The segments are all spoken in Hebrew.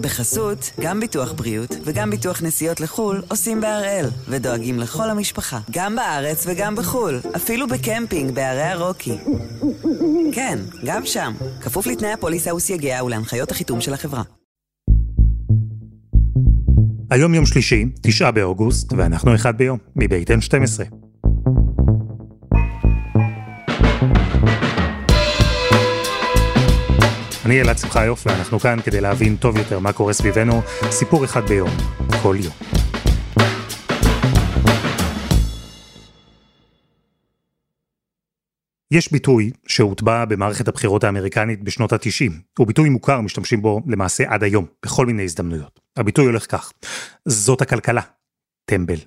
בחסות, גם ביטוח בריאות וגם ביטוח נסיעות לחו"ל עושים בהראל, ודואגים לכל המשפחה, גם בארץ וגם בחו"ל, אפילו בקמפינג בערי הרוקי. כן, גם שם, כפוף לתנאי הפוליסה וסייגיה ולהנחיות החיתום של החברה. היום יום שלישי, תשעה באוגוסט, ואנחנו אחד ביום, מבית N12. אני אלעד שמחיוף, ואנחנו כאן כדי להבין טוב יותר מה קורה סביבנו, סיפור אחד ביום, כל יום. יש ביטוי שהוטבע במערכת הבחירות האמריקנית בשנות ה-90. הוא ביטוי מוכר, משתמשים בו למעשה עד היום, בכל מיני הזדמנויות. הביטוי הולך כך, זאת הכלכלה, טמבל.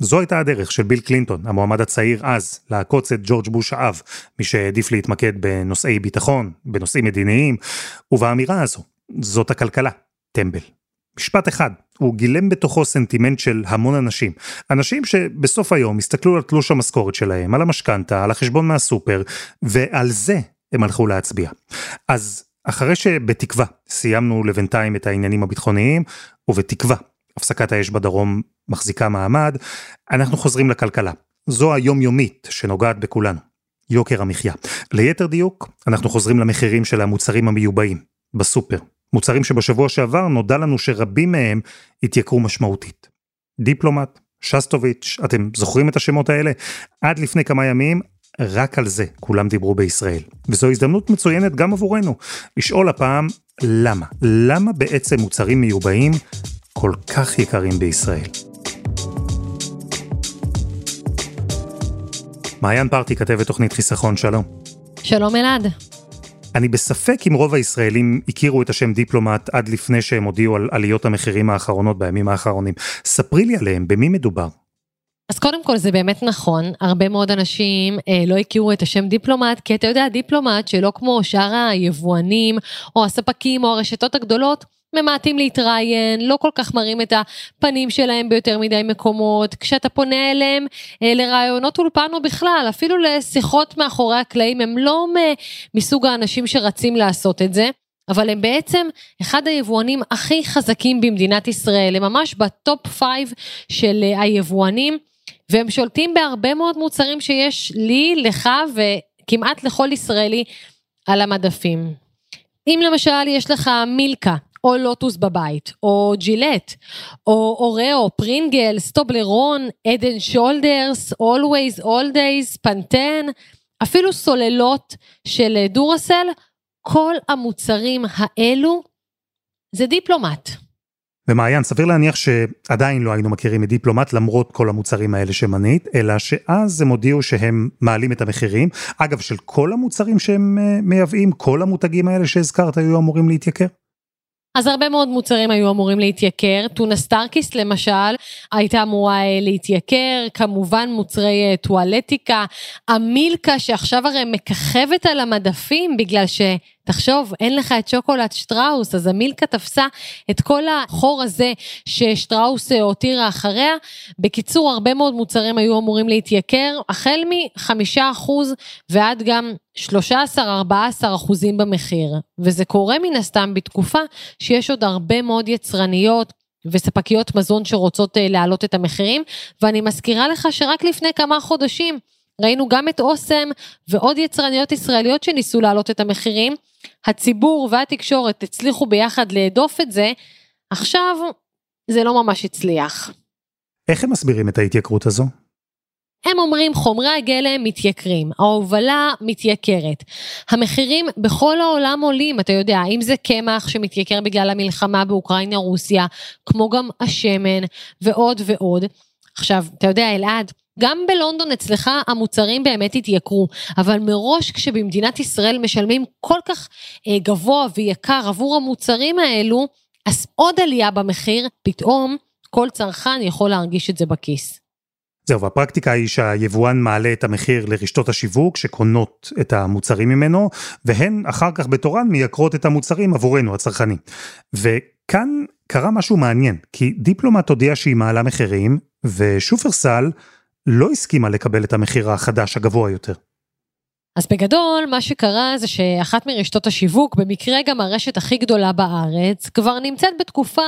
זו הייתה הדרך של ביל קלינטון, המועמד הצעיר אז, לעקוץ את ג'ורג' בוש האב, מי שהעדיף להתמקד בנושאי ביטחון, בנושאים מדיניים, ובאמירה הזו, זאת הכלכלה, טמבל. משפט אחד, הוא גילם בתוכו סנטימנט של המון אנשים. אנשים שבסוף היום הסתכלו על תלוש המשכורת שלהם, על המשכנתה, על החשבון מהסופר, ועל זה הם הלכו להצביע. אז אחרי שבתקווה סיימנו לבינתיים את העניינים הביטחוניים, ובתקווה הפסקת האש בדרום מחזיקה מעמד, אנחנו חוזרים לכלכלה. זו היומיומית שנוגעת בכולנו. יוקר המחיה. ליתר דיוק, אנחנו חוזרים למחירים של המוצרים המיובאים, בסופר. מוצרים שבשבוע שעבר נודע לנו שרבים מהם התייקרו משמעותית. דיפלומט, שסטוביץ', אתם זוכרים את השמות האלה? עד לפני כמה ימים, רק על זה כולם דיברו בישראל. וזו הזדמנות מצוינת גם עבורנו, לשאול הפעם למה. למה בעצם מוצרים מיובאים כל כך יקרים בישראל? מעיין פרטי כתבת תוכנית חיסכון, שלום. שלום אלעד. אני בספק אם רוב הישראלים הכירו את השם דיפלומט עד לפני שהם הודיעו על עליות המחירים האחרונות בימים האחרונים. ספרי לי עליהם, במי מדובר? אז קודם כל זה באמת נכון, הרבה מאוד אנשים אה, לא הכירו את השם דיפלומט, כי אתה יודע, דיפלומט שלא כמו שאר היבואנים או הספקים או הרשתות הגדולות, ממעטים להתראיין, לא כל כך מראים את הפנים שלהם ביותר מדי מקומות. כשאתה פונה אליהם אה, לראיונות אולפן או בכלל, אפילו לשיחות מאחורי הקלעים, הם לא מסוג האנשים שרצים לעשות את זה. אבל הם בעצם אחד היבואנים הכי חזקים במדינת ישראל, הם ממש ב top five של אה, היבואנים, והם שולטים בהרבה מאוד מוצרים שיש לי, לך וכמעט לכל ישראלי על המדפים. אם למשל יש לך מילקה, או לוטוס בבית, או ג'ילט, או אוראו, פרינגלס, טובלרון, Head & Shoulders, Always, Alldays, פנטן, אפילו סוללות של דורסל, כל המוצרים האלו זה דיפלומט. ומעיין, סביר להניח שעדיין לא היינו מכירים את דיפלומט למרות כל המוצרים האלה שמנית, אלא שאז הם הודיעו שהם מעלים את המחירים. אגב, של כל המוצרים שהם אה, מייבאים, כל המותגים האלה שהזכרת היו אמורים להתייקר? אז הרבה מאוד מוצרים היו אמורים להתייקר, טונה סטארקיסט למשל הייתה אמורה אה, להתייקר, כמובן מוצרי אה, טואלטיקה, המילקה שעכשיו הרי מככבת על המדפים בגלל ש... תחשוב, אין לך את שוקולד שטראוס, אז המילקה תפסה את כל החור הזה ששטראוס הותירה אחריה. בקיצור, הרבה מאוד מוצרים היו אמורים להתייקר, החל מחמישה אחוז ועד גם 13-14 אחוזים במחיר. וזה קורה מן הסתם בתקופה שיש עוד הרבה מאוד יצרניות, וספקיות מזון שרוצות אה, להעלות את המחירים, ואני מזכירה לך שרק לפני כמה חודשים ראינו גם את אוסם ועוד יצרניות ישראליות שניסו להעלות את המחירים, הציבור והתקשורת הצליחו ביחד להדוף את זה, עכשיו זה לא ממש הצליח. איך הם מסבירים את ההתייקרות הזו? הם אומרים חומרי הגלם מתייקרים, ההובלה מתייקרת. המחירים בכל העולם עולים, אתה יודע, אם זה קמח שמתייקר בגלל המלחמה באוקראינה-רוסיה, כמו גם השמן ועוד ועוד. עכשיו, אתה יודע, אלעד, גם בלונדון אצלך המוצרים באמת התייקרו, אבל מראש כשבמדינת ישראל משלמים כל כך אה, גבוה ויקר עבור המוצרים האלו, אז עוד עלייה במחיר, פתאום כל צרכן יכול להרגיש את זה בכיס. זהו, והפרקטיקה היא שהיבואן מעלה את המחיר לרשתות השיווק שקונות את המוצרים ממנו, והן אחר כך בתורן מייקרות את המוצרים עבורנו, הצרכנים. וכאן קרה משהו מעניין, כי דיפלומט הודיע שהיא מעלה מחירים, ושופרסל לא הסכימה לקבל את המחיר החדש הגבוה יותר. אז בגדול, מה שקרה זה שאחת מרשתות השיווק, במקרה גם הרשת הכי גדולה בארץ, כבר נמצאת בתקופה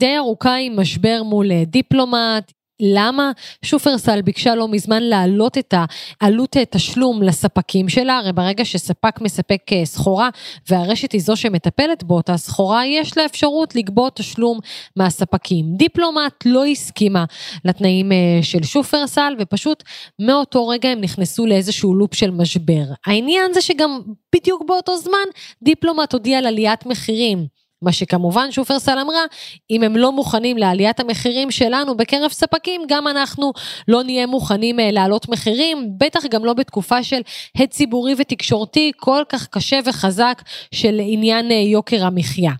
די ארוכה עם משבר מול אה, דיפלומט, למה שופרסל ביקשה לא מזמן להעלות את העלות תשלום לספקים שלה? הרי ברגע שספק מספק אה, סחורה והרשת היא זו שמטפלת באותה סחורה, יש לה אפשרות לגבות תשלום מהספקים. דיפלומט לא הסכימה לתנאים אה, של שופרסל ופשוט מאותו רגע הם נכנסו לאיזשהו לופ של משבר. העניין זה שגם בדיוק באותו זמן דיפלומט הודיע על עליית מחירים. מה שכמובן שופרסל אמרה, אם הם לא מוכנים לעליית המחירים שלנו בקרב ספקים, גם אנחנו לא נהיה מוכנים אה, להעלות מחירים, בטח גם לא בתקופה של הד ציבורי ותקשורתי כל כך קשה וחזק של עניין אה, יוקר המחיה.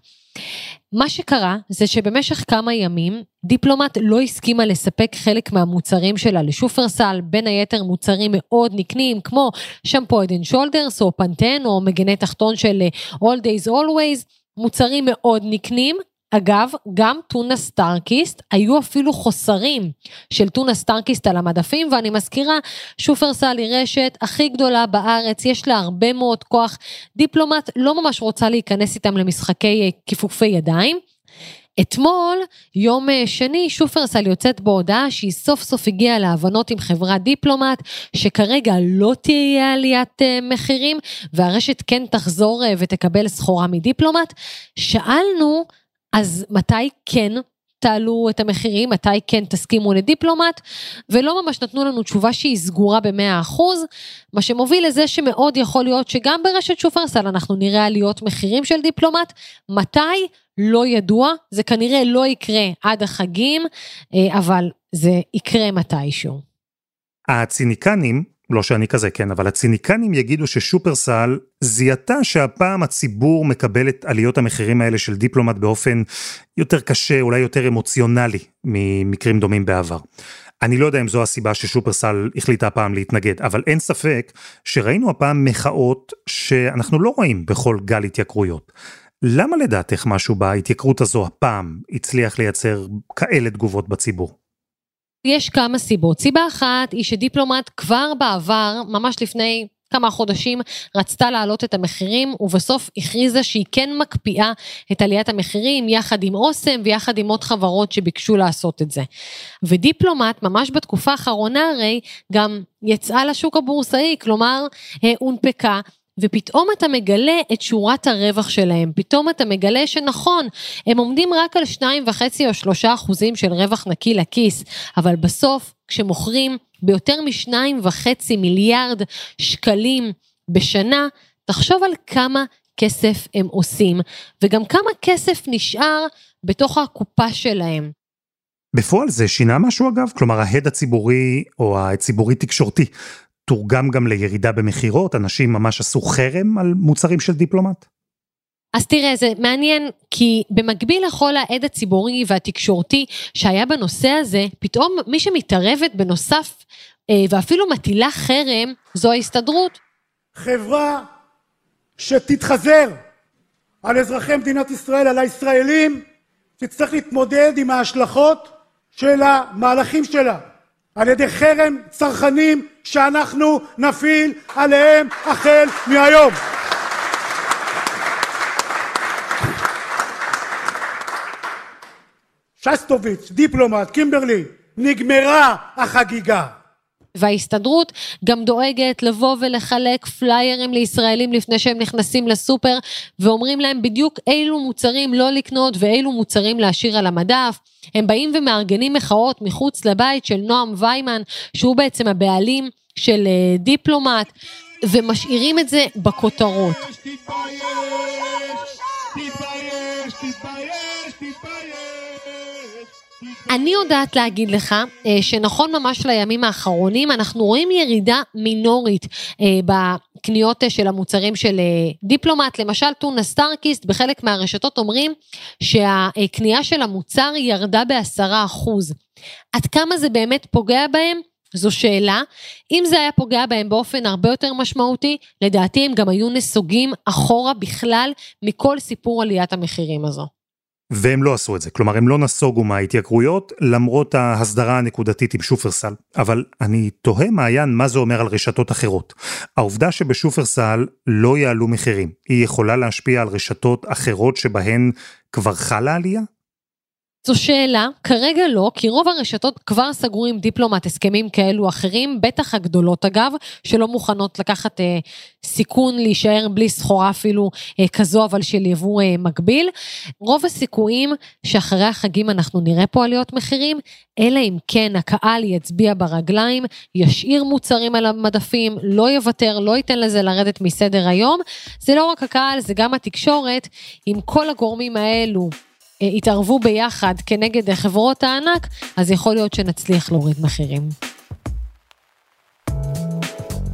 מה שקרה זה שבמשך כמה ימים דיפלומט לא הסכימה לספק חלק מהמוצרים שלה לשופרסל, בין היתר מוצרים מאוד נקנים כמו שמפו Head & Shoulders או פנטן או מגני תחתון של אה, Alldays Always. מוצרים מאוד נקנים. אגב, גם טונה סטארקיסט, היו אפילו חוסרים של טונה סטארקיסט על המדפים, ואני מזכירה, שופרסל היא רשת הכי גדולה בארץ, יש לה הרבה מאוד כוח. דיפלומט לא ממש רוצה להיכנס איתם למשחקי אה, כיפופי ידיים. אתמול, יום אה, שני, שופרסל יוצאת בהודעה שהיא סוף סוף הגיעה להבנות עם חברת דיפלומט, שכרגע לא תהיה עליית אה, מחירים, והרשת כן תחזור אה, ותקבל סחורה מדיפלומט. שאלנו, אז מתי כן תעלו את המחירים, מתי כן תסכימו לדיפלומט, ולא ממש נתנו לנו תשובה שהיא סגורה ב-100%, מה שמוביל לזה שמאוד יכול להיות שגם ברשת שופרסל אנחנו נראה עליות מחירים של דיפלומט, מתי? לא ידוע, זה כנראה לא יקרה עד החגים, אה, אבל זה יקרה מתישהו. הציניקנים, לא שאני כזה כן, אבל הציניקנים יגידו ששופרסל זיהתה שהפעם הציבור מקבל את עליות המחירים האלה של דיפלומט באופן יותר קשה, אולי יותר אמוציונלי ממקרים דומים בעבר. אני לא יודע אם זו הסיבה ששופרסל החליטה הפעם להתנגד, אבל אין ספק שראינו הפעם מחאות שאנחנו לא רואים בכל גל התייקרויות. למה לדעתך משהו בהתייקרות הזו הפעם הצליח לייצר כאלה תגובות בציבור? יש כמה סיבות. סיבה אחת היא שדיפלומט כבר בעבר, ממש לפני כמה חודשים, רצתה להעלות את המחירים, ובסוף הכריזה שהיא כן מקפיאה את עליית המחירים, יחד עם אוסם ויחד עם עוד חברות שביקשו לעשות את זה. ודיפלומט, ממש בתקופה האחרונה הרי, גם יצאה לשוק הבורסאי, כלומר, הונפקה. ופתאום אתה מגלה את שורת הרווח שלהם, פתאום אתה מגלה שנכון, הם עומדים רק על 2.5 או 3 אחוזים של רווח נקי לכיס, אבל בסוף, כשמוכרים ביותר מ-2.5 מיליארד שקלים בשנה, תחשוב על כמה כסף הם עושים, וגם כמה כסף נשאר בתוך הקופה שלהם. בפועל זה שינה משהו אגב? כלומר ההד הציבורי או הציבורי תקשורתי תורגם גם לירידה במכירות? אנשים ממש עשו חרם על מוצרים של דיפלומט? אז תראה, זה מעניין, כי במקביל לכל העד הציבורי והתקשורתי שהיה בנושא הזה, פתאום מי שמתערבת בנוסף אה, ואפילו מטילה חרם, זו ההסתדרות. חברה שתתחזר על אזרחי מדינת ישראל, על הישראלים, תצטרך להתמודד עם ההשלכות של המהלכים שלה. על ידי חרם צרכנים שאנחנו נפעיל עליהם החל מהיום. שסטוביץ, דיפלומט, קימברלי, נגמרה החגיגה. וההסתדרות גם דואגת לבוא ולחלק פליירים לישראלים לפני שהם נכנסים לסופר ואומרים להם בדיוק אילו מוצרים לא לקנות ואילו מוצרים להשאיר על המדף. הם באים ומארגנים מחאות מחוץ לבית של נועם ויימן שהוא בעצם הבעלים של אה, דיפלומט ומשאירים את זה בכותרות. תתבייש, תתבייש, אני יודעת להגיד לך אה, שנכון ממש לימים האחרונים אנחנו רואים ירידה מינורית אה, בקניות אה, של המוצרים של דיפלומט, למשל טונה סטארקיסט, בחלק מהרשתות אומרים שהקנייה של המוצר ירדה בעשרה אחוז. עד כמה זה באמת פוגע בהם? זו שאלה. אם זה היה פוגע בהם באופן הרבה יותר משמעותי, לדעתי הם גם היו נסוגים אחורה בכלל מכל סיפור עליית המחירים הזו. והם לא עשו את זה, כלומר הם לא נסוגו מההתייקרויות למרות ההסדרה הנקודתית עם שופרסל. אבל אני תוהה מעיין מה זה אומר על רשתות אחרות. העובדה שבשופרסל לא יעלו מחירים, היא יכולה להשפיע על רשתות אחרות שבהן כבר חלה עלייה? זו שאלה, כרגע לא, כי רוב הרשתות כבר סגרו עם דיפלומט הסכמים כאלו אחרים, בטח הגדולות אגב, שלא מוכנות לקחת אה, סיכון להישאר בלי סחורה אפילו אה, כזו, אבל של יבוא אה, מקביל. רוב הסיכויים שאחרי החגים אנחנו נראה פה עליות מחירים, אלא אם כן הקהל יצביע ברגליים, ישאיר מוצרים על המדפים, לא יוותר, לא ייתן לזה לרדת מסדר היום. זה לא רק הקהל, זה גם התקשורת, עם כל הגורמים האלו. יתערבו ביחד כנגד חברות הענק, אז יכול להיות שנצליח להוריד מחירים.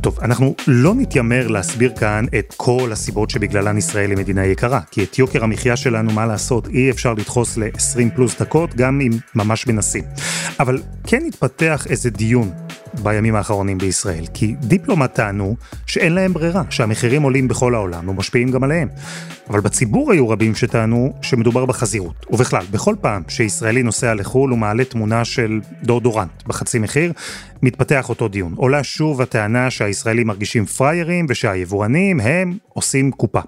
טוב, אנחנו לא נתיימר להסביר כאן את כל הסיבות שבגללן ישראל היא מדינה יקרה, כי את יוקר המחיה שלנו, מה לעשות, אי אפשר לדחוס ל-20 פלוס דקות, גם אם ממש מנסים. אבל כן התפתח איזה דיון בימים האחרונים בישראל, כי דיפלומט טענו שאין להם ברירה, שהמחירים עולים בכל העולם ומשפיעים גם עליהם. אבל בציבור היו רבים שטענו שמדובר בחזירות. ובכלל, בכל פעם שישראלי נוסע לחו"ל ומעלה תמונה של דורדורנט בחצי מחיר, מתפתח אותו דיון. עולה שוב הטענה שהישראלים מרגישים פריירים ושהיבואנים הם עושים קופה.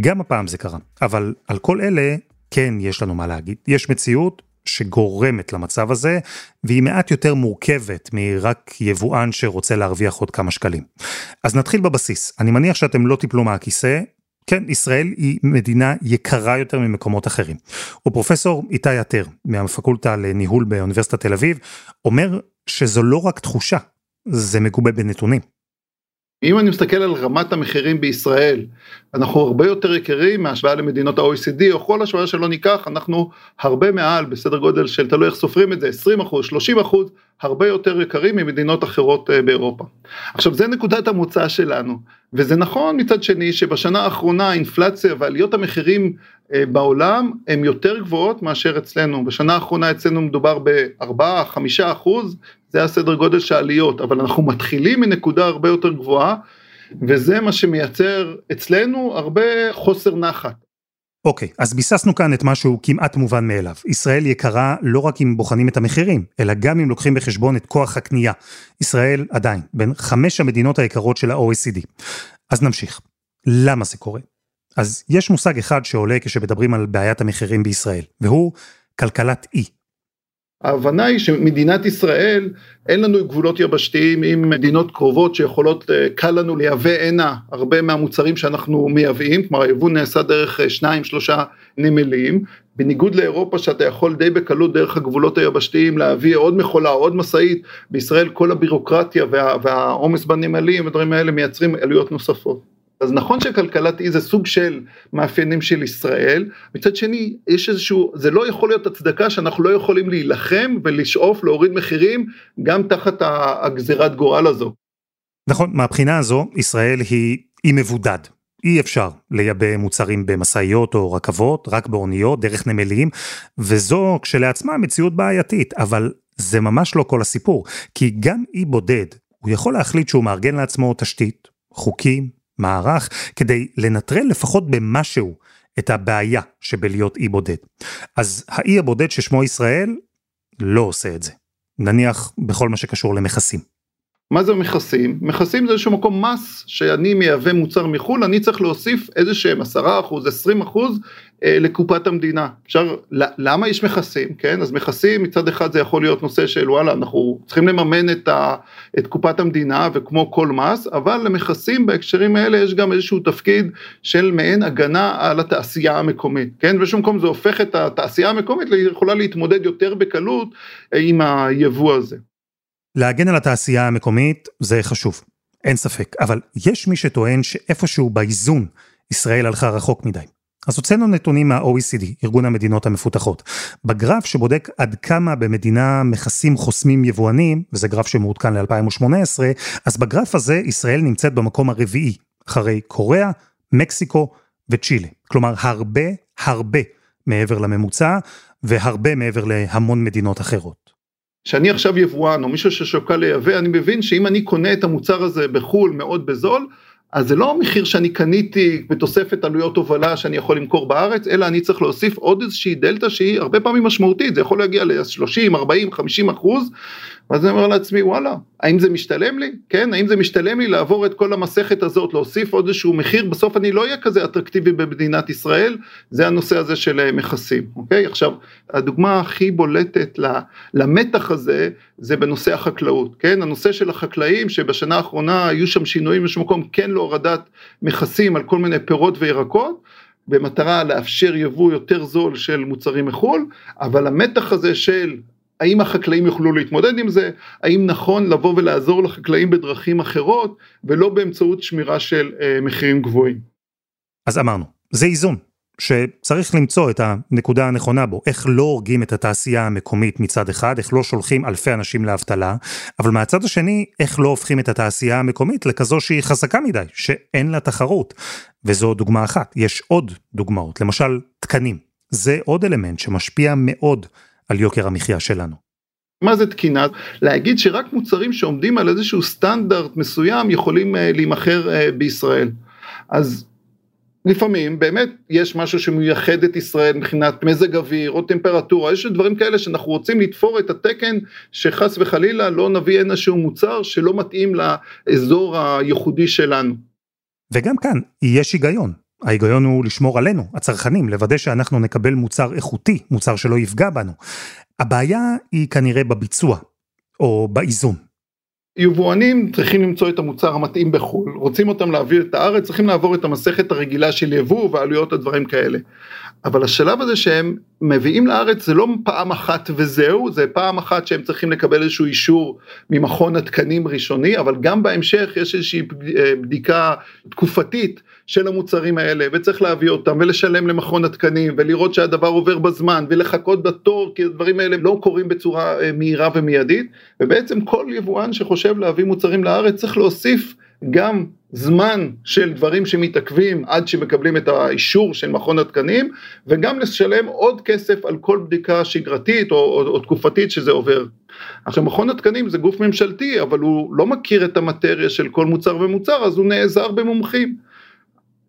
גם הפעם זה קרה, אבל על כל אלה כן יש לנו מה להגיד. יש מציאות שגורמת למצב הזה, והיא מעט יותר מורכבת מרק יבואן שרוצה להרוויח עוד כמה שקלים. אז נתחיל בבסיס. אני מניח שאתם לא תיפלו מהכיסא. כן, ישראל היא מדינה יקרה יותר ממקומות אחרים. ופרופסור איתי עטר, מהפקולטה לניהול באוניברסיטת תל אביב, אומר שזו לא רק תחושה, זה מגובה בנתונים. אם אני מסתכל על רמת המחירים בישראל, אנחנו הרבה יותר יקרים מהשוואה למדינות ה-OECD, או כל השוואה שלא ניקח, אנחנו הרבה מעל, בסדר גודל של, תלוי איך סופרים את זה, 20 אחוז, 30 אחוז, הרבה יותר יקרים ממדינות אחרות אה, באירופה. עכשיו, זה נקודת המוצא שלנו, וזה נכון מצד שני שבשנה האחרונה האינפלציה ועליות המחירים בעולם הן יותר גבוהות מאשר אצלנו. בשנה האחרונה אצלנו מדובר ב-4-5 אחוז, זה הסדר גודל של העליות, אבל אנחנו מתחילים מנקודה הרבה יותר גבוהה, וזה מה שמייצר אצלנו הרבה חוסר נחת. אוקיי, okay, אז ביססנו כאן את מה שהוא כמעט מובן מאליו. ישראל יקרה לא רק אם בוחנים את המחירים, אלא גם אם לוקחים בחשבון את כוח הקנייה. ישראל עדיין בין חמש המדינות היקרות של ה-OECD. אז נמשיך. למה זה קורה? אז יש מושג אחד שעולה כשמדברים על בעיית המחירים בישראל, והוא כלכלת אי. ההבנה היא שמדינת ישראל אין לנו גבולות יבשתיים עם מדינות קרובות שיכולות, אה, קל לנו לייבא הנה הרבה מהמוצרים שאנחנו מייבאים, כלומר היבוא נעשה דרך אה, שניים שלושה נמלים, בניגוד לאירופה שאתה יכול די בקלות דרך הגבולות היבשתיים להביא עוד מכולה עוד משאית, בישראל כל הבירוקרטיה וה, והעומס בנמלים ודברים האלה מייצרים עלויות נוספות. אז נכון שכלכלת אי זה סוג של מאפיינים של ישראל, מצד שני יש איזשהו, זה לא יכול להיות הצדקה שאנחנו לא יכולים להילחם ולשאוף להוריד מחירים גם תחת הגזירת גורל הזו. נכון, מהבחינה הזו ישראל היא אי מבודד. אי אפשר לייבא מוצרים במשאיות או רכבות, רק באוניות, דרך נמלים, וזו כשלעצמה מציאות בעייתית, אבל זה ממש לא כל הסיפור, כי גם אי בודד, הוא יכול להחליט שהוא מארגן לעצמו תשתית, חוקים, מערך כדי לנטרל לפחות במשהו את הבעיה שבלהיות אי בודד. אז האי הבודד ששמו ישראל לא עושה את זה. נניח בכל מה שקשור למכסים. מה זה מכסים? מכסים זה איזשהו מקום מס שאני מייבא מוצר מחו"ל, אני צריך להוסיף איזה שהם 10%, 20% אה, לקופת המדינה. אפשר, למה יש מכסים, כן? אז מכסים מצד אחד זה יכול להיות נושא של וואלה, אנחנו צריכים לממן את, ה, את קופת המדינה וכמו כל מס, אבל למכסים בהקשרים האלה יש גם איזשהו תפקיד של מעין הגנה על התעשייה המקומית, כן? בשום מקום זה הופך את התעשייה המקומית ליכולה להתמודד יותר בקלות אה, עם היבוא הזה. להגן על התעשייה המקומית זה חשוב, אין ספק, אבל יש מי שטוען שאיפשהו באיזון ישראל הלכה רחוק מדי. אז הוצאנו נתונים מה-OECD, ארגון המדינות המפותחות. בגרף שבודק עד כמה במדינה מכסים חוסמים יבואנים, וזה גרף שמעודכן ל-2018, אז בגרף הזה ישראל נמצאת במקום הרביעי, אחרי קוריאה, מקסיקו וצ'ילה. כלומר, הרבה הרבה מעבר לממוצע, והרבה מעבר להמון מדינות אחרות. שאני עכשיו יבואן או מישהו ששוקל לייבא, אני מבין שאם אני קונה את המוצר הזה בחו"ל מאוד בזול, אז זה לא מחיר שאני קניתי בתוספת עלויות הובלה שאני יכול למכור בארץ, אלא אני צריך להוסיף עוד איזושהי דלתא שהיא הרבה פעמים משמעותית, זה יכול להגיע ל-30, 40, 50 אחוז, ואז אני אומר לעצמי וואלה, האם זה משתלם לי? כן, האם זה משתלם לי לעבור את כל המסכת הזאת, להוסיף עוד איזשהו מחיר, בסוף אני לא אהיה כזה אטרקטיבי במדינת ישראל, זה הנושא הזה של אה, מכסים, אוקיי? עכשיו, הדוגמה הכי בולטת למתח הזה, זה בנושא החקלאות, כן? הנושא של החקלאים שבשנה האחרונה היו שם שינויים באיזשהו מקום כן להורדת מכסים על כל מיני פירות וירקות, במטרה לאפשר יבוא יותר זול של מוצרים מחו"ל, אבל המתח הזה של האם החקלאים יוכלו להתמודד עם זה, האם נכון לבוא ולעזור לחקלאים בדרכים אחרות ולא באמצעות שמירה של אה, מחירים גבוהים. אז אמרנו, זה איזון. שצריך למצוא את הנקודה הנכונה בו, איך לא הורגים את התעשייה המקומית מצד אחד, איך לא שולחים אלפי אנשים לאבטלה, אבל מהצד השני, איך לא הופכים את התעשייה המקומית לכזו שהיא חזקה מדי, שאין לה תחרות. וזו דוגמה אחת, יש עוד דוגמאות, למשל תקנים. זה עוד אלמנט שמשפיע מאוד על יוקר המחיה שלנו. מה זה תקינה? להגיד שרק מוצרים שעומדים על איזשהו סטנדרט מסוים יכולים אה, להימכר אה, בישראל. אז לפעמים באמת יש משהו שמייחד את ישראל מבחינת מזג אוויר או טמפרטורה, יש דברים כאלה שאנחנו רוצים לתפור את התקן שחס וחלילה לא נביא איזשהו מוצר שלא מתאים לאזור הייחודי שלנו. וגם כאן יש היגיון. ההיגיון הוא לשמור עלינו, הצרכנים, לוודא שאנחנו נקבל מוצר איכותי, מוצר שלא יפגע בנו. הבעיה היא כנראה בביצוע, או באיזון. יבואנים צריכים למצוא את המוצר המתאים בחו"ל, רוצים אותם להעביר את הארץ, צריכים לעבור את המסכת הרגילה של יבוא ועלויות הדברים כאלה. אבל השלב הזה שהם מביאים לארץ זה לא פעם אחת וזהו, זה פעם אחת שהם צריכים לקבל איזשהו אישור ממכון התקנים ראשוני, אבל גם בהמשך יש איזושהי אה, בדיקה תקופתית של המוצרים האלה, וצריך להביא אותם ולשלם למכון התקנים ולראות שהדבר עובר בזמן ולחכות בתור, כי הדברים האלה לא קורים בצורה אה, מהירה ומיידית, ובעצם כל יבואן שחושב להביא מוצרים לארץ צריך להוסיף גם זמן של דברים שמתעכבים עד שמקבלים את האישור של מכון התקנים וגם לשלם עוד כסף על כל בדיקה שגרתית או, או, או תקופתית שזה עובר. עכשיו מכון התקנים זה גוף ממשלתי אבל הוא לא מכיר את המטריה של כל מוצר ומוצר אז הוא נעזר במומחים.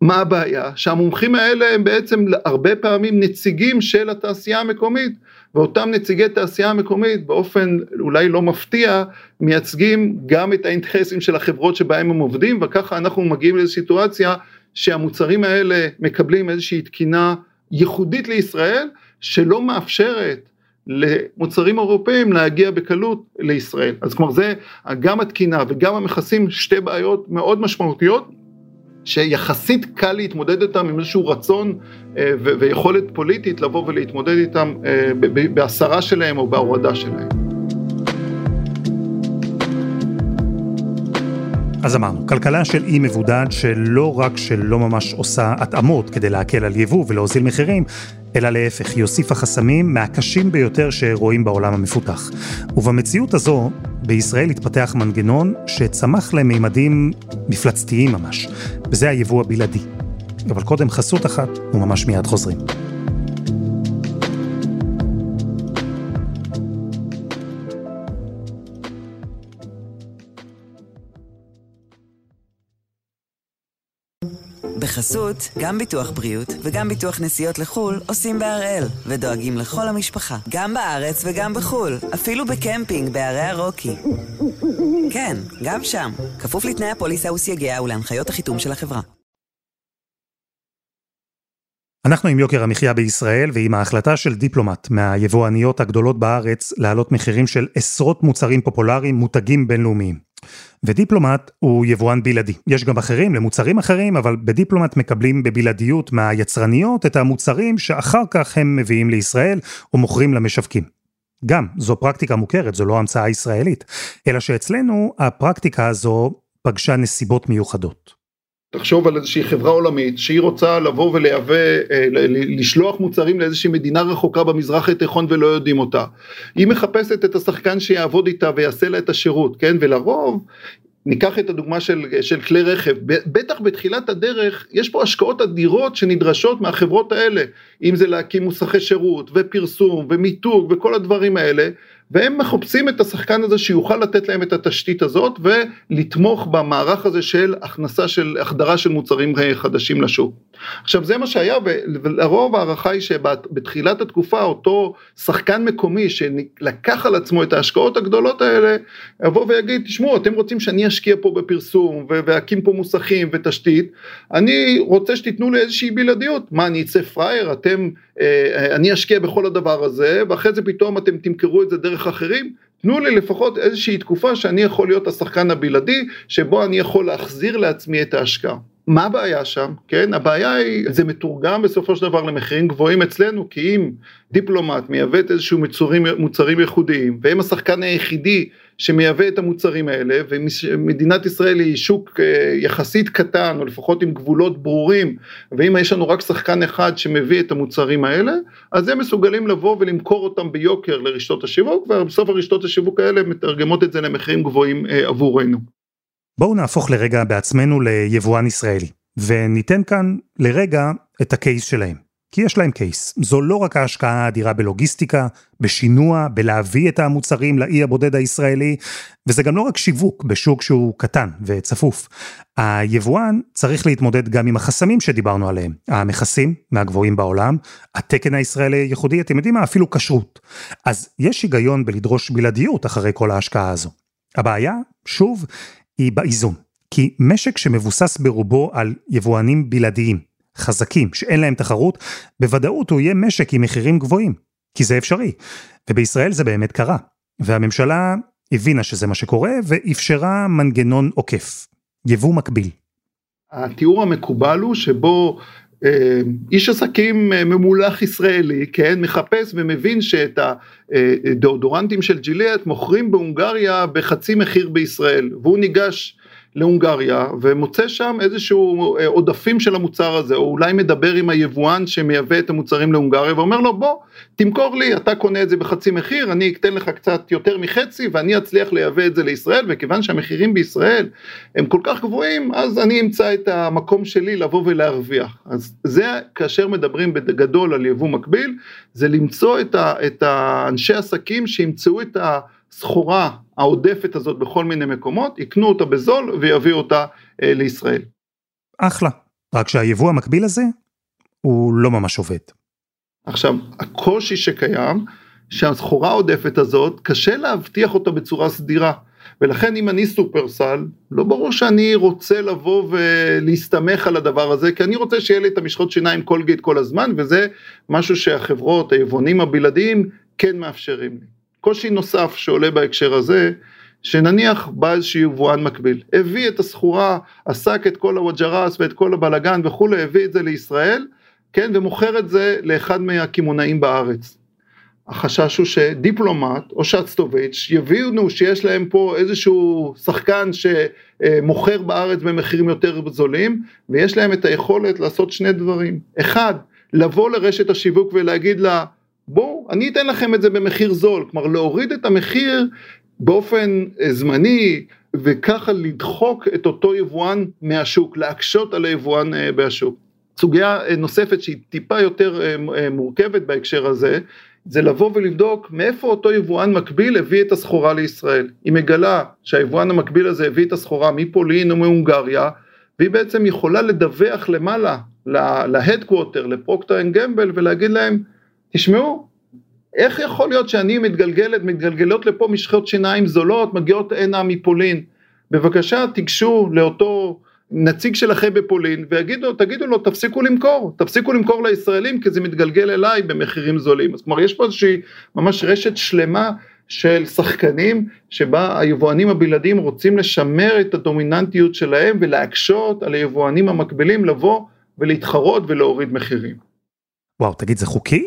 מה הבעיה? שהמומחים האלה הם בעצם הרבה פעמים נציגים של התעשייה המקומית ואותם נציגי תעשייה המקומית באופן אולי לא מפתיע מייצגים גם את האינטרסים של החברות שבהם הם עובדים וככה אנחנו מגיעים לאיזו סיטואציה שהמוצרים האלה מקבלים איזושהי תקינה ייחודית לישראל שלא מאפשרת למוצרים אירופאים להגיע בקלות לישראל. אז כלומר זה גם התקינה וגם המכסים שתי בעיות מאוד משמעותיות שיחסית קל להתמודד איתם עם איזשהו רצון אה, ויכולת פוליטית לבוא ולהתמודד איתם אה, בהסרה שלהם או בהורדה שלהם. אז אמרנו, כלכלה של אי מבודד שלא רק שלא ממש עושה התאמות כדי להקל על יבוא ולהוזיל מחירים, אלא להפך, היא הוסיפה חסמים מהקשים ביותר שרואים בעולם המפותח. ובמציאות הזו, בישראל התפתח מנגנון שצמח למימדים מפלצתיים ממש, וזה היבוא הבלעדי. אבל קודם חסות אחת, וממש מיד חוזרים. בחסות, גם ביטוח בריאות וגם ביטוח נסיעות לחו"ל עושים בהראל, ודואגים לכל המשפחה, גם בארץ וגם בחו"ל, אפילו בקמפינג בערי הרוקי. כן, גם שם, כפוף לתנאי הפוליסה וסייגיה ולהנחיות החיתום של החברה. אנחנו עם יוקר המחיה בישראל ועם ההחלטה של דיפלומט מהיבואניות הגדולות בארץ להעלות מחירים של עשרות מוצרים פופולריים מותגים בינלאומיים. ודיפלומט הוא יבואן בלעדי. יש גם אחרים למוצרים אחרים, אבל בדיפלומט מקבלים בבלעדיות מהיצרניות את המוצרים שאחר כך הם מביאים לישראל או מוכרים למשווקים. גם, זו פרקטיקה מוכרת, זו לא המצאה ישראלית, אלא שאצלנו הפרקטיקה הזו פגשה נסיבות מיוחדות. תחשוב על איזושהי חברה עולמית שהיא רוצה לבוא ולייבא, אה, לשלוח מוצרים לאיזושהי מדינה רחוקה במזרח התיכון ולא יודעים אותה. היא מחפשת את השחקן שיעבוד איתה ויעשה לה את השירות, כן? ולרוב ניקח את הדוגמה של, של כלי רכב, בטח בתחילת הדרך יש פה השקעות אדירות שנדרשות מהחברות האלה, אם זה להקים מוסכי שירות ופרסום ומיתוג וכל הדברים האלה, והם מחפשים את השחקן הזה שיוכל לתת להם את התשתית הזאת ולתמוך במערך הזה של הכנסה של החדרה של מוצרים חדשים לשוק. עכשיו זה מה שהיה ולרוב ההערכה היא שבתחילת התקופה אותו שחקן מקומי שלקח על עצמו את ההשקעות הגדולות האלה יבוא ויגיד תשמעו אתם רוצים שאני אשקיע פה בפרסום ואקים פה מוסכים ותשתית אני רוצה שתיתנו לי איזושהי בלעדיות מה אני אצא פראייר אתם אה, אני אשקיע בכל הדבר הזה ואחרי זה פתאום אתם תמכרו את זה דרך אחרים תנו לי לפחות איזושהי תקופה שאני יכול להיות השחקן הבלעדי שבו אני יכול להחזיר לעצמי את ההשקעה. מה הבעיה שם? כן, הבעיה היא, זה מתורגם בסופו של דבר למחירים גבוהים אצלנו, כי אם דיפלומט מייבאת איזשהו מוצרים, מוצרים ייחודיים, והם השחקן היחידי שמייבא את המוצרים האלה, ומדינת ישראל היא שוק אה, יחסית קטן, או לפחות עם גבולות ברורים, ואם יש לנו רק שחקן אחד שמביא את המוצרים האלה, אז הם מסוגלים לבוא ולמכור אותם ביוקר לרשתות השיווק, ובסוף הרשתות השיווק האלה מתרגמות את זה למחירים גבוהים אה, עבורנו. בואו נהפוך לרגע בעצמנו ליבואן ישראלי, וניתן כאן לרגע את הקייס שלהם. כי יש להם קייס. זו לא רק ההשקעה האדירה בלוגיסטיקה, בשינוע, בלהביא את המוצרים לאי הבודד הישראלי, וזה גם לא רק שיווק בשוק שהוא קטן וצפוף. היבואן צריך להתמודד גם עם החסמים שדיברנו עליהם. המכסים מהגבוהים בעולם, התקן הישראלי הייחודי, אתם יודעים מה? אפילו כשרות. אז יש היגיון בלדרוש בלעדיות אחרי כל ההשקעה הזו. הבעיה, שוב, היא באיזון. כי משק שמבוסס ברובו על יבואנים בלעדיים, חזקים, שאין להם תחרות, בוודאות הוא יהיה משק עם מחירים גבוהים. כי זה אפשרי. ובישראל זה באמת קרה. והממשלה הבינה שזה מה שקורה, ואפשרה מנגנון עוקף. יבוא מקביל. התיאור המקובל הוא שבו אה, איש עסקים אה, ממולח ישראלי, כן, מחפש ומבין שאת הדאודורנטים של ג'יליאט מוכרים בהונגריה בחצי מחיר בישראל, והוא ניגש להונגריה ומוצא שם איזשהו אה, עודפים של המוצר הזה, או אולי מדבר עם היבואן שמייבא את המוצרים להונגריה ואומר לו בוא תמכור לי, אתה קונה את זה בחצי מחיר, אני אתן לך קצת יותר מחצי ואני אצליח לייבא את זה לישראל, וכיוון שהמחירים בישראל הם כל כך גבוהים, אז אני אמצא את המקום שלי לבוא ולהרוויח. אז זה כאשר מדברים בגדול על יבוא מקביל, זה למצוא את, ה, את האנשי עסקים שימצאו את ה... הסחורה העודפת הזאת בכל מיני מקומות, יקנו אותה בזול ויביאו אותה אה, לישראל. אחלה, רק שהיבוא המקביל הזה הוא לא ממש עובד. עכשיו, הקושי שקיים, שהסחורה העודפת הזאת, קשה להבטיח אותה בצורה סדירה. ולכן אם אני שופרסל, לא ברור שאני רוצה לבוא ולהסתמך על הדבר הזה, כי אני רוצה שיהיה לי את המשחות שיניים קולגייט כל הזמן, וזה משהו שהחברות, היבואנים הבלעדיים, כן מאפשרים לי. קושי נוסף שעולה בהקשר הזה, שנניח בא איזשהו יבואן מקביל, הביא את הסחורה, עסק את כל הווג'רס ואת כל הבלגן וכולי, הביא את זה לישראל, כן, ומוכר את זה לאחד מהקמעונאים בארץ. החשש הוא שדיפלומט או שצטוביץ' יבינו שיש להם פה איזשהו שחקן שמוכר בארץ במחירים יותר זולים ויש להם את היכולת לעשות שני דברים. אחד, לבוא לרשת השיווק ולהגיד לה בואו אני אתן לכם את זה במחיר זול, כלומר להוריד את המחיר באופן אה, זמני וככה לדחוק את אותו יבואן מהשוק, להקשות על היבואן אה, בשוק. סוגיה אה, נוספת שהיא טיפה יותר מורכבת בהקשר הזה, זה לבוא ולבדוק מאיפה אותו יבואן מקביל הביא את הסחורה לישראל. היא מגלה שהיבואן המקביל הזה הביא את הסחורה מפולין או מהונגריה, והיא בעצם יכולה לדווח למעלה, ל headquarter, לפרוקטר אנד גמבל ולהגיד להם, תשמעו, איך יכול להיות שאני מתגלגלת, מתגלגלות לפה משחות שיניים זולות, מגיעות הנה מפולין, בבקשה תיגשו לאותו נציג שלכם בפולין ויגידו, תגידו לו תפסיקו למכור, תפסיקו למכור לישראלים כי זה מתגלגל אליי במחירים זולים, אז כלומר יש פה איזושהי ממש רשת שלמה של שחקנים שבה היבואנים הבלעדיים רוצים לשמר את הדומיננטיות שלהם ולהקשות על היבואנים המקבילים לבוא ולהתחרות ולהוריד מחירים. וואו, תגיד, זה חוקי?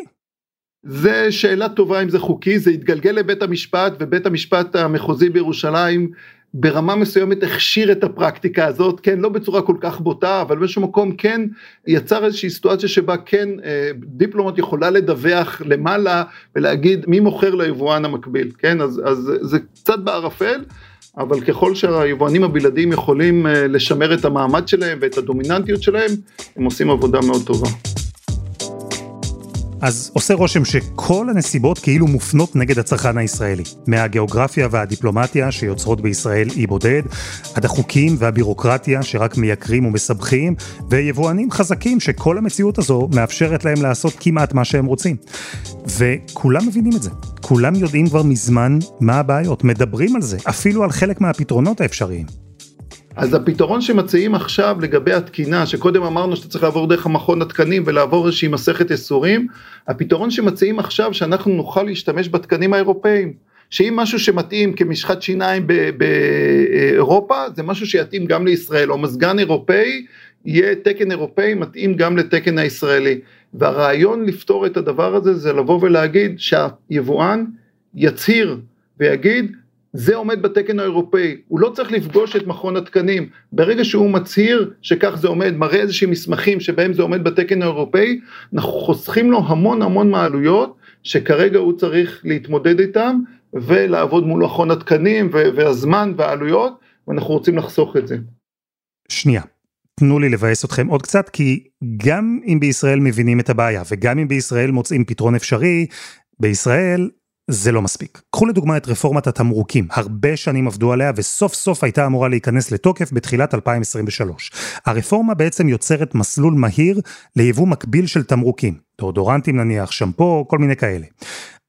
זה שאלה טובה אם זה חוקי, זה התגלגל לבית המשפט ובית המשפט המחוזי בירושלים ברמה מסוימת הכשיר את הפרקטיקה הזאת, כן, לא בצורה כל כך בוטה, אבל באיזשהו מקום כן יצר איזושהי סיטואציה שבה כן אה, דיפלומט יכולה לדווח למעלה ולהגיד מי מוכר ליבואן המקביל, כן, אז, אז זה קצת בערפל. אבל ככל שהיבואנים הבלעדיים יכולים אה, לשמר את המעמד שלהם ואת הדומיננטיות שלהם, הם עושים עבודה מאוד טובה. אז עושה רושם שכל הנסיבות כאילו מופנות נגד הצרכן הישראלי. מהגיאוגרפיה והדיפלומטיה שיוצרות בישראל אי בודד, עד החוקים והבירוקרטיה שרק מייקרים ומסבכים, ויבואנים חזקים שכל המציאות הזו מאפשרת להם לעשות כמעט מה שהם רוצים. וכולם מבינים את זה. כולם יודעים כבר מזמן מה הבעיות, מדברים על זה, אפילו על חלק מהפתרונות האפשריים. אז הפתרון שמציעים עכשיו לגבי התקינה, שקודם אמרנו שאתה צריך לעבור דרך המכון התקנים ולעבור איזושהי מסכת ייסורים, הפתרון שמציעים עכשיו שאנחנו נוכל להשתמש בתקנים האירופאיים. שאם משהו שמתאים כמשחת שיניים באירופה, זה משהו שיתאים גם לישראל, או מזגן אירופאי, יהיה תקן אירופאי מתאים גם לתקן הישראלי. והרעיון לפתור את הדבר הזה זה לבוא ולהגיד שהיבואן יצהיר ויגיד, זה עומד בתקן האירופאי, הוא לא צריך לפגוש את מכון התקנים, ברגע שהוא מצהיר שכך זה עומד, מראה איזשהם מסמכים שבהם זה עומד בתקן האירופאי, אנחנו חוסכים לו המון המון מעלויות שכרגע הוא צריך להתמודד איתם ולעבוד מול מכון התקנים והזמן והעלויות, ואנחנו רוצים לחסוך את זה. שנייה, תנו לי לבאס אתכם עוד קצת, כי גם אם בישראל מבינים את הבעיה וגם אם בישראל מוצאים פתרון אפשרי, בישראל זה לא מספיק. קחו לדוגמה את רפורמת התמרוקים, הרבה שנים עבדו עליה וסוף סוף הייתה אמורה להיכנס לתוקף בתחילת 2023. הרפורמה בעצם יוצרת מסלול מהיר ליבוא מקביל של תמרוקים, דאודורנטים נניח, שמפו, כל מיני כאלה.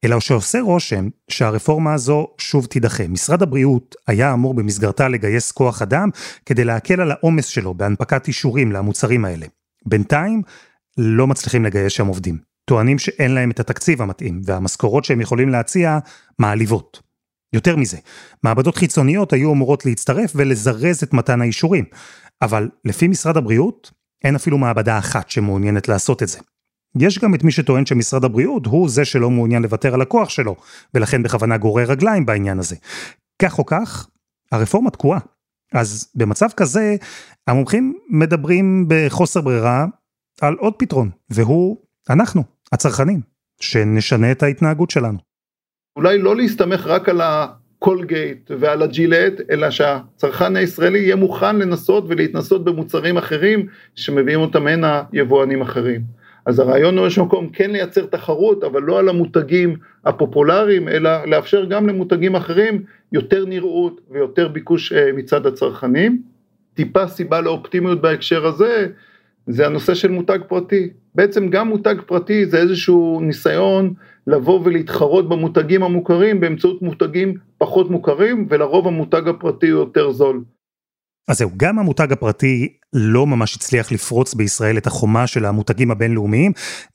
אלא שעושה רושם שהרפורמה הזו שוב תידחה. משרד הבריאות היה אמור במסגרתה לגייס כוח אדם כדי להקל על העומס שלו בהנפקת אישורים למוצרים האלה. בינתיים לא מצליחים לגייס שם עובדים. טוענים שאין להם את התקציב המתאים, והמשכורות שהם יכולים להציע מעליבות. יותר מזה, מעבדות חיצוניות היו אמורות להצטרף ולזרז את מתן האישורים, אבל לפי משרד הבריאות, אין אפילו מעבדה אחת שמעוניינת לעשות את זה. יש גם את מי שטוען שמשרד הבריאות הוא זה שלא מעוניין לוותר על הכוח שלו, ולכן בכוונה גורר רגליים בעניין הזה. כך או כך, הרפורמה תקועה. אז במצב כזה, המומחים מדברים בחוסר ברירה על עוד פתרון, והוא אנחנו, הצרכנים, שנשנה את ההתנהגות שלנו. אולי לא להסתמך רק על הקולגייט ועל הג'ילט, אלא שהצרכן הישראלי יהיה מוכן לנסות ולהתנסות במוצרים אחרים שמביאים אותם הנה יבואנים אחרים. אז הרעיון הוא יש מקום כן לייצר תחרות, אבל לא על המותגים הפופולריים, אלא לאפשר גם למותגים אחרים יותר נראות ויותר ביקוש אה, מצד הצרכנים. טיפה סיבה לאופטימיות בהקשר הזה, זה הנושא של מותג פרטי. בעצם גם מותג פרטי זה איזשהו ניסיון לבוא ולהתחרות במותגים המוכרים באמצעות מותגים פחות מוכרים, ולרוב המותג הפרטי הוא יותר זול. אז זהו, גם המותג הפרטי לא ממש הצליח לפרוץ בישראל את החומה של המותגים הבינלאומיים,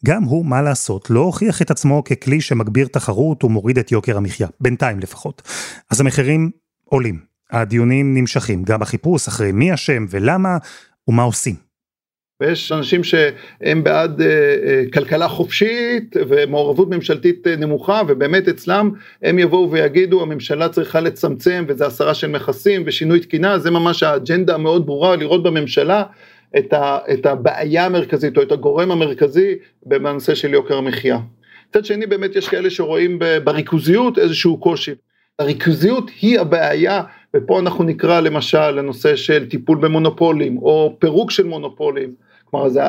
גם הוא, מה לעשות, לא הוכיח את עצמו ככלי שמגביר תחרות ומוריד את יוקר המחיה, בינתיים לפחות. אז המחירים עולים, הדיונים נמשכים, גם החיפוש אחרי מי אשם ולמה ומה עושים. ויש אנשים שהם בעד אה, אה, כלכלה חופשית ומעורבות ממשלתית אה, נמוכה ובאמת אצלם הם יבואו ויגידו הממשלה צריכה לצמצם וזה הסרה של מכסים ושינוי תקינה זה ממש האג'נדה המאוד ברורה לראות בממשלה את, ה, את הבעיה המרכזית או את הגורם המרכזי בנושא של יוקר המחיה. מצד שני באמת יש כאלה שרואים בריכוזיות איזשהו קושי. הריכוזיות היא הבעיה ופה אנחנו נקרא למשל לנושא של טיפול במונופולים או פירוק של מונופולים. כלומר זה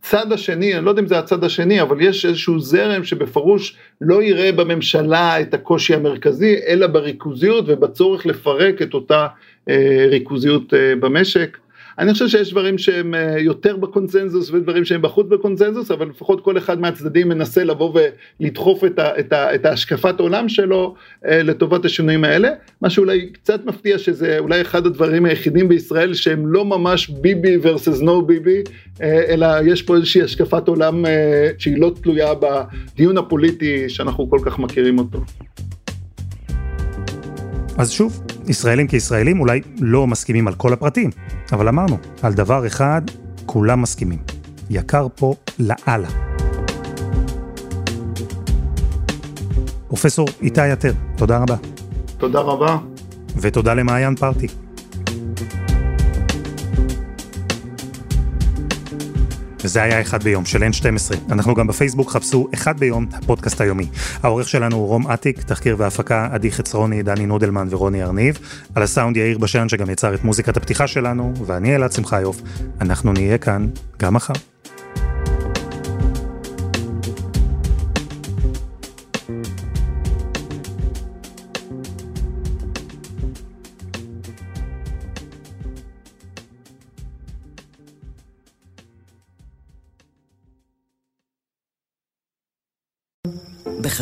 הצד השני, אני לא יודע אם זה הצד השני, אבל יש איזשהו זרם שבפירוש לא יראה בממשלה את הקושי המרכזי, אלא בריכוזיות ובצורך לפרק את אותה אה, ריכוזיות אה, במשק. אני חושב שיש דברים שהם אה, יותר בקונצנזוס ודברים שהם בחוץ בקונצנזוס, אבל לפחות כל אחד מהצדדים מנסה לבוא ולדחוף את, ה, את, ה, את ההשקפת עולם שלו אה, לטובת השינויים האלה. מה שאולי קצת מפתיע שזה אולי אחד הדברים היחידים בישראל שהם לא ממש ביבי versus no ביבי, אה, אלא יש פה איזושהי השקפת עולם שהיא לא תלויה בדיון הפוליטי שאנחנו כל כך מכירים אותו. אז שוב, ישראלים כישראלים אולי לא מסכימים על כל הפרטים, אבל אמרנו, על דבר אחד כולם מסכימים. יקר פה לאללה. פרופסור איתי יתר, תודה רבה. תודה רבה. ותודה למעיין פרטי. וזה היה אחד ביום של N12. אנחנו גם בפייסבוק חפשו אחד ביום, הפודקאסט היומי. העורך שלנו הוא רום אטיק, תחקיר והפקה עדי חצרוני, דני נודלמן ורוני ארניב. על הסאונד יאיר בשן שגם יצר את מוזיקת הפתיחה שלנו, ואני אלעד שמחיוף. אנחנו נהיה כאן גם מחר.